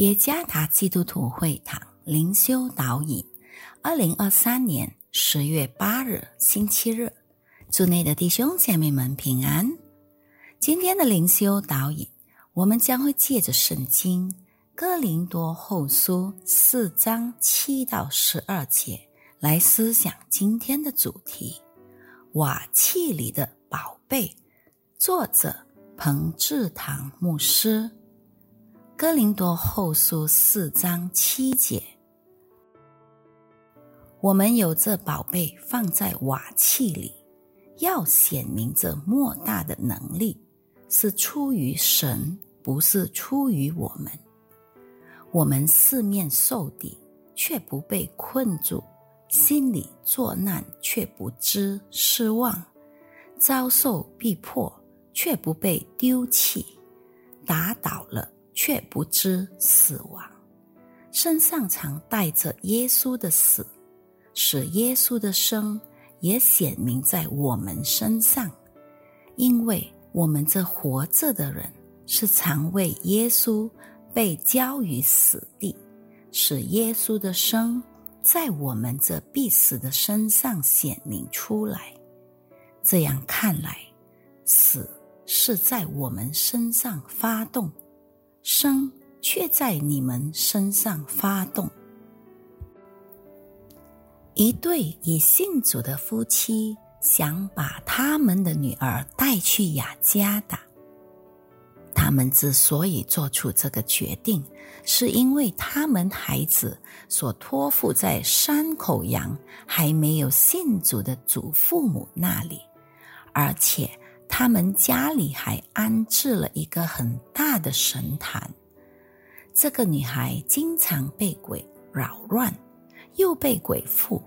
耶加达基督徒会堂灵修导引，二零二三年十月八日星期日，祝内的弟兄姐妹们平安。今天的灵修导引，我们将会借着圣经哥林多后书四章七到十二节来思想今天的主题：瓦器里的宝贝。作者彭志堂牧师。哥林多后书四章七节，我们有这宝贝放在瓦器里，要显明这莫大的能力是出于神，不是出于我们。我们四面受敌，却不被困住；心里作难，却不知失望；遭受逼迫，却不被丢弃；打倒了。却不知死亡，身上常带着耶稣的死，使耶稣的生也显明在我们身上。因为我们这活着的人，是常为耶稣被交于死地，使耶稣的生在我们这必死的身上显明出来。这样看来，死是在我们身上发动。生却在你们身上发动。一对已信主的夫妻想把他们的女儿带去雅加达。他们之所以做出这个决定，是因为他们孩子所托付在山口洋还没有信主的祖父母那里，而且。他们家里还安置了一个很大的神坛。这个女孩经常被鬼扰乱，又被鬼附，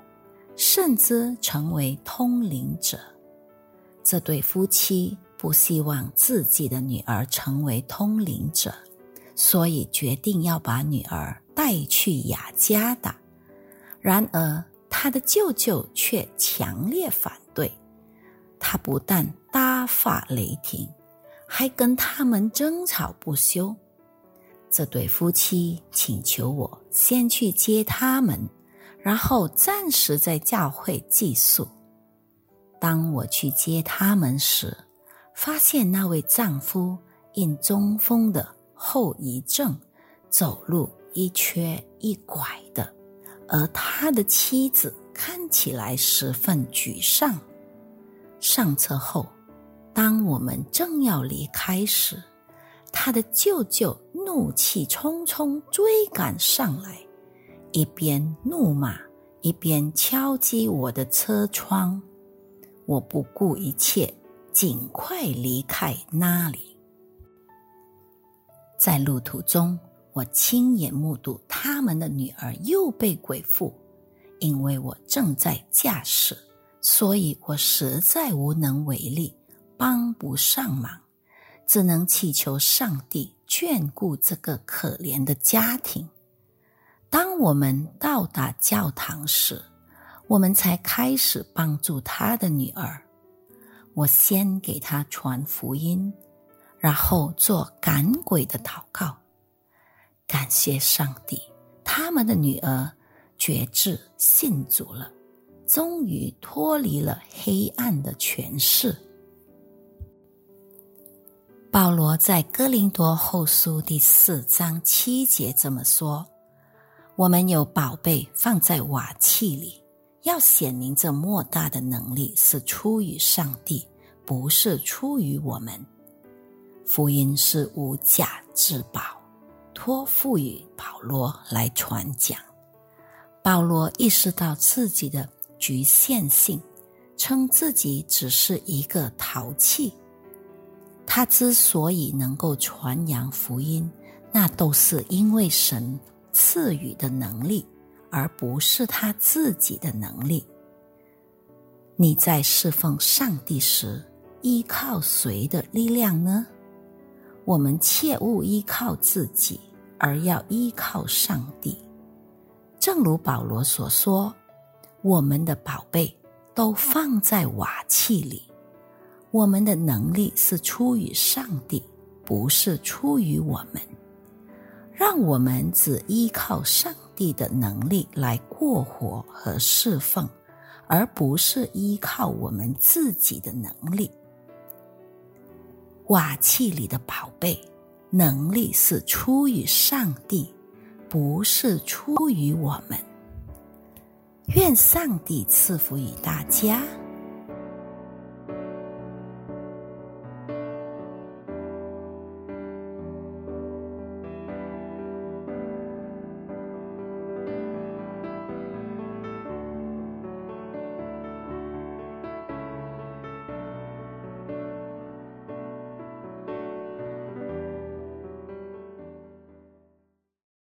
甚至成为通灵者。这对夫妻不希望自己的女儿成为通灵者，所以决定要把女儿带去雅加达。然而，他的舅舅却强烈反对。他不但大发雷霆，还跟他们争吵不休。这对夫妻请求我先去接他们，然后暂时在教会寄宿。当我去接他们时，发现那位丈夫因中风的后遗症，走路一瘸一拐的，而他的妻子看起来十分沮丧。上车后，当我们正要离开时，他的舅舅怒气冲冲追赶上来，一边怒骂，一边敲击我的车窗。我不顾一切，尽快离开那里。在路途中，我亲眼目睹他们的女儿又被鬼附，因为我正在驾驶。所以我实在无能为力，帮不上忙，只能祈求上帝眷顾这个可怜的家庭。当我们到达教堂时，我们才开始帮助他的女儿。我先给他传福音，然后做赶鬼的祷告。感谢上帝，他们的女儿觉知信主了。终于脱离了黑暗的权势。保罗在哥林多后书第四章七节这么说：“我们有宝贝放在瓦器里，要显明这莫大的能力是出于上帝，不是出于我们。福音是无价之宝，托付于保罗来传讲。保罗意识到自己的。”局限性，称自己只是一个陶器。他之所以能够传扬福音，那都是因为神赐予的能力，而不是他自己的能力。你在侍奉上帝时，依靠谁的力量呢？我们切勿依靠自己，而要依靠上帝。正如保罗所说。我们的宝贝都放在瓦器里，我们的能力是出于上帝，不是出于我们。让我们只依靠上帝的能力来过活和侍奉，而不是依靠我们自己的能力。瓦器里的宝贝，能力是出于上帝，不是出于我们。愿上帝赐福于大家。